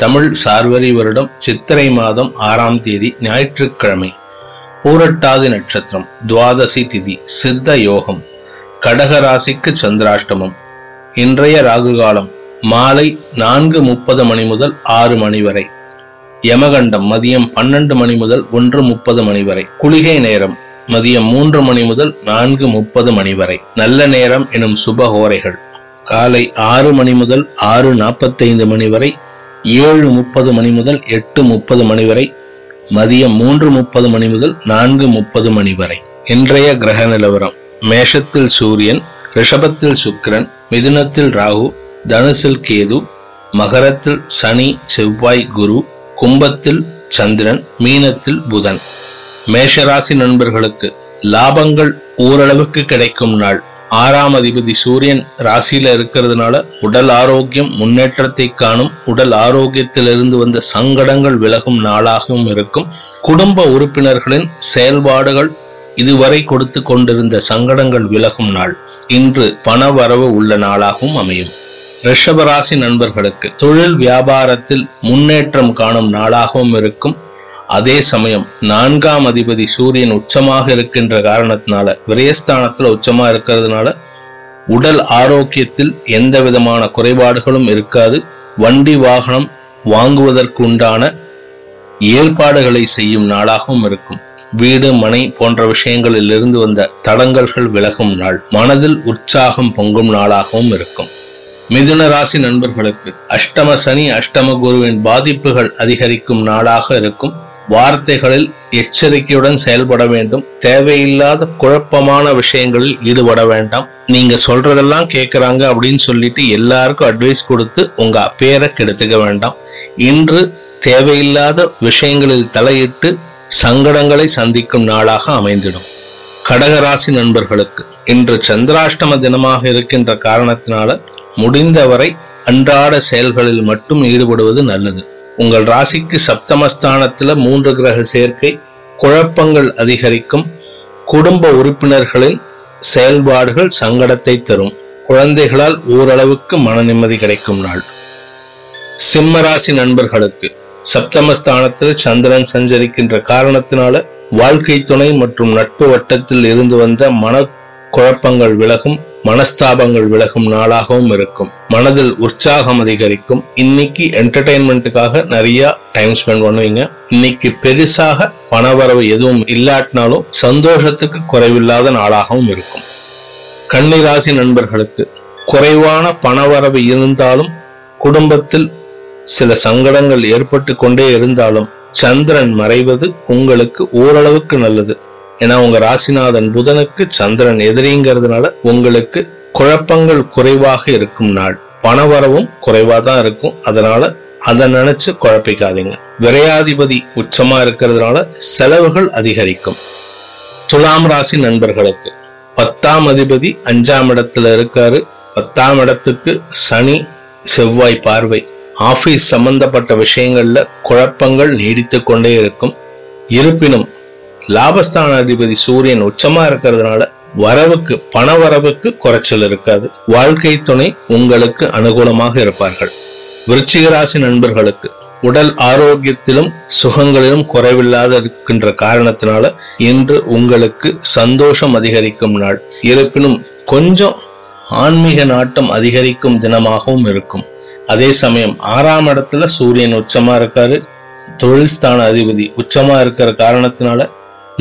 தமிழ் சார்வரி வருடம் சித்திரை மாதம் ஆறாம் தேதி ஞாயிற்றுக்கிழமை. பூரட்டாதி நட்சத்திரம் துவாதசி திதி சித்த யோகம் கடகராசிக்கு சந்திராஷ்டமம். இன்றைய ராகு காலம் மாலை நான்கு முப்பது மணி முதல் ஆறு மணி வரை. யமகண்டம் மதியம் பன்னெண்டு மணி முதல் ஒன்று முப்பது மணி வரை. குளிகை நேரம் மதியம் மூன்று மணி முதல் நான்கு முப்பது மணி வரை. நல்ல நேரம் எனும் சுபஹோரைகள் காலை ஆறு மணி முதல் ஆறு நாற்பத்தைந்து மணி வரை ஏழு முப்பது மணி முதல் எட்டு முப்பது மணி வரை மதியம் மூன்று முப்பது மணி முதல் நான்கு முப்பது மணி வரை. இன்றைய கிரக நிலவரம். மேஷத்தில் சூரியன் ரிஷபத்தில் சுக்கிரன் மிதுனத்தில் ராகு தனுசில் கேது மகரத்தில் சனி செவ்வாய் குரு கும்பத்தில் சந்திரன் மீனத்தில் புதன். மேஷராசி நண்பர்களுக்கு லாபங்கள் ஓரளவுக்கு கிடைக்கும் நாள். ஆறாம் அதிபதி சூரியன் ராசியில இருக்கிறதுனால உடல் ஆரோக்கியம் முன்னேற்றத்தை காணும் உடல் ஆரோக்கியத்திலிருந்து வந்த சங்கடங்கள் விலகும் நாளாகவும் இருக்கும். குடும்ப உறுப்பினர்களின் செயல்பாடுகள் இதுவரை கொடுத்து கொண்டிருந்த சங்கடங்கள் விலகும் நாள். இன்று பண வரவு உள்ள நாளாகவும் அமையும். ரிஷபராசி நண்பர்களுக்கு தொழில் வியாபாரத்தில் முன்னேற்றம் காணும் நாளாகவும் இருக்கும். அதே சமயம் நான்காம் அதிபதி சூரியன் உச்சமாக இருக்கின்ற காரணத்தினால விரயஸ்தானத்துல உச்சமா இருக்கிறதுனால உடல் ஆரோக்கியத்தில் எந்த விதமான குறைபாடுகளும் இருக்காது. வண்டி வாகனம் வாங்குவதற்குண்டான ஏற்பாடுகளை செய்யும் நாளாகவும் இருக்கும். வீடு மனை போன்ற விஷயங்களில் இருந்து வந்த தடங்கல்கள் விலகும் நாள். மனதில் உற்சாகம் பொங்கும் நாளாகவும் இருக்கும். மிதுன ராசி நண்பர்களுக்கு அஷ்டம சனி அஷ்டம குருவின் பாதிப்புகள் அதிகரிக்கும் நாளாக இருக்கும். வார்த்தைகளில் எச்சரிக்கையுடன் செயல்பட வேண்டும். தேவையில்லாத குழப்பமான விஷயங்களில் ஈடுபட வேண்டாம். நீங்க சொல்றதெல்லாம் கேட்கறாங்க அப்படின்னு சொல்லிட்டு எல்லாருக்கும் அட்வைஸ் கொடுத்து உங்க பேரை கெடுத்துக்க வேண்டாம். இன்று தேவையில்லாத விஷயங்களில் தலையிட்டு சங்கடங்களை சந்திக்கும் நாளாக அமைந்திடும். கடகராசி நண்பர்களுக்கு இன்று சந்திராஷ்டம தினமாக இருக்கின்ற காரணத்தினால முடிந்தவரை அன்றாட செயல்களில் மட்டும் ஈடுபடுவது நல்லது. உங்கள் ராசிக்கு சப்தமஸ்தானத்தில் மூன்று கிரக சேர்க்கை குழப்பங்கள் அதிகரிக்கும் குடும்ப உறுப்பினர்களின் செயல்பாடுகள் சங்கடத்தை தரும். குழந்தைகளால் ஓரளவுக்கு மன நிம்மதி கிடைக்கும் நாள். சிம்மராசி நண்பர்களுக்கு சப்தமஸ்தானத்தில் சந்திரன் சஞ்சரிக்கின்ற காரணத்தினால வாழ்க்கை துணை மற்றும் நட்பு வட்டத்தில் இருந்து வந்த மன குழப்பங்கள் விலகும். மனஸ்தாபங்கள் விலகும் நாளாகவும் இருக்கும். மனதில் உற்சாகம் அதிகரிக்கும். இன்னைக்கு என்டர்டைன்மெண்ட்டுக்காக நிறைய டைம் ஸ்பெண்ட் பண்ணுவீங்க. இன்னைக்கு பெருசாக பணவரவு எதுவும் இல்லாட்டினாலும் சந்தோஷத்துக்கு குறைவில்லாத நாளாகவும் இருக்கும். கன்னிராசி நண்பர்களுக்கு குறைவான பணவரவு இருந்தாலும் குடும்பத்தில் சில சங்கடங்கள் ஏற்பட்டு கொண்டே இருந்தாலும் சந்திரன் மறைவது உங்களுக்கு ஓரளவுக்கு நல்லது. ஏன்னா உங்க ராசிநாதன் புதனுக்கு சந்திரன் எதிரிங்கிறதுனால உங்களுக்கு குழப்பங்கள் குறைவாக இருக்கும் நாள். பணவரவும் குறைவா தான் இருக்கும். அதனால அதை நினைச்சு குழப்பிக்காதீங்க. விரையாதிபதி உச்சமா இருக்கிறதுனால செலவுகள் அதிகரிக்கும். துலாம் ராசி நண்பர்களுக்கு. பத்தாம் அதிபதி அஞ்சாம் இடத்துல இருக்காரு. பத்தாம் இடத்துக்கு சனி செவ்வாய் பார்வை. ஆபீஸ் சம்பந்தப்பட்ட விஷயங்கள்ல குழப்பங்கள் நீடித்து கொண்டே இருக்கும். இருப்பினும் லாபஸ்தான அதிபதி சூரியன் உச்சமா இருக்கிறதுனால வரவுக்கு பண வரவுக்கு குறைச்சல் இருக்காது. வாழ்க்கை துணை உங்களுக்கு அனுகூலமாக இருப்பார்கள். விருச்சிகராசி நண்பர்களுக்கு உடல் ஆரோக்கியத்திலும் சுகங்களிலும் குறைவில்லாத இருக்கின்ற காரணத்தினால இன்று உங்களுக்கு சந்தோஷம் அதிகரிக்கும் நாள். இருப்பினும் கொஞ்சம் ஆன்மீக நாட்டம் அதிகரிக்கும் தினமாகவும் இருக்கும். அதே சமயம் ஆறாம் இடத்துல சூரியன் உச்சமா இருக்காரு. தொழில் ஸ்தான அதிபதி உச்சமா இருக்கிற காரணத்தினால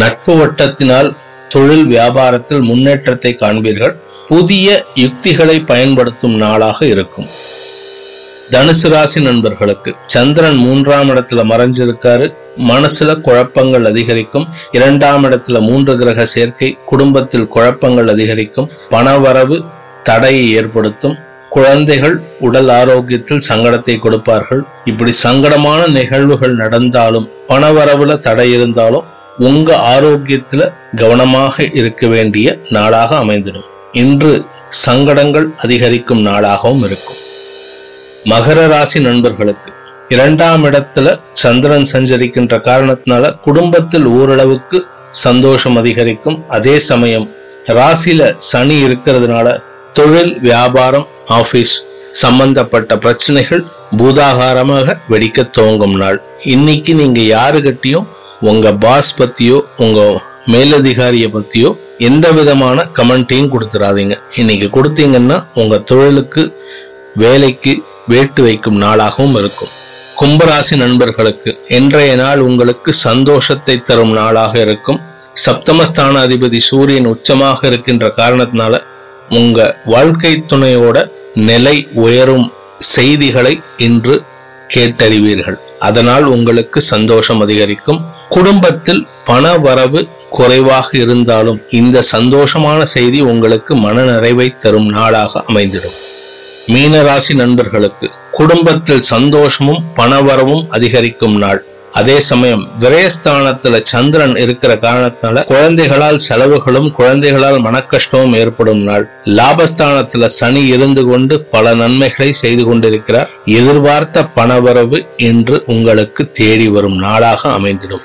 நட்பு வட்டத்தினால் தொழில் வியாபாரத்தில் முன்னேற்றத்தை காண்பீர்கள். புதிய யுக்திகளை பயன்படுத்தும் நாளாக இருக்கும். தனுசு ராசி நண்பர்களுக்கு சந்திரன் மூன்றாம் இடத்துல மறைஞ்சிருக்காரு. மனசுல குழப்பங்கள் அதிகரிக்கும். இரண்டாம் இடத்துல மூன்று கிரக சேர்க்கை குடும்பத்தில் குழப்பங்கள் அதிகரிக்கும். பணவரவு தடையை ஏற்படுத்தும். குழந்தைகள் உடல் ஆரோக்கியத்தில் சங்கடத்தை கொடுப்பார்கள். இப்படி சங்கடமான நிகழ்வுகள் நடந்தாலும் பணவரவுல தடை இருந்தாலும் உங்க ஆரோக்கியத்துல கவனமாக இருக்க வேண்டிய நாளாக அமைந்திடும். இன்று சங்கடங்கள் அதிகரிக்கும் நாளாகவும் இருக்கும். மகர ராசி நண்பர்களுக்கு இரண்டாம் இடத்துல சந்திரன் சஞ்சரிக்கின்ற காரணத்தினால குடும்பத்தில் ஓரளவுக்கு சந்தோஷம் அதிகரிக்கும். அதே சமயம் ராசியில சனி இருக்கிறதுனால தொழில் வியாபாரம் ஆபீஸ் சம்பந்தப்பட்ட பிரச்சனைகள் பூதாகாரமாக வெடிக்க துவங்கும் நாள். இன்னைக்கு நீங்க யாரு கட்டியும் உங்க பாஸ் பத்தியோ உங்க மேலதிகாரிய பத்தியோ எந்த விதமான கமெண்ட்டையும் கொடுத்துடாதீங்க இன்னைக்கு கொடுத்தீங்கன்னா உங்க தொழிலுக்கு வேலைக்கு வேட்டு வைக்கும் நாளாகவும் இருக்கும். கும்பராசி நண்பர்களுக்கு இன்றைய நாள் உங்களுக்கு சந்தோஷத்தை தரும் நாளாக இருக்கும். சப்தமஸ்தான அதிபதி சூரியன் உச்சமாக இருக்கின்ற காரணத்தினால உங்க வாழ்க்கை துணையோட நிலை உயரும் செய்திகளை இன்று கேட்டறிவீர்கள். அதனால் உங்களுக்கு சந்தோஷம் அதிகரிக்கும். குடும்பத்தில் பண வரவு குறைவாக இருந்தாலும் இந்த சந்தோஷமான செய்தி உங்களுக்கு மன நிறைவை தரும் நாளாக அமைந்திடும். மீனராசி நண்பர்களுக்கு குடும்பத்தில் சந்தோஷமும் பணவரவும் அதிகரிக்கும் நாள். அதே சமயம் விரயஸ்தானத்துல சந்திரன் இருக்கிற காரணத்தால குழந்தைகளால் செலவுகளும் குழந்தைகளால் மனக்கஷ்டமும் ஏற்படும் நாள். லாபஸ்தானத்துல சனி இருந்து கொண்டு பல நன்மைகளை செய்து கொண்டிருக்கிறார். எதிர்பார்த்த பணவரவு இன்று உங்களுக்கு தேடி வரும் நாளாக அமைந்திடும்.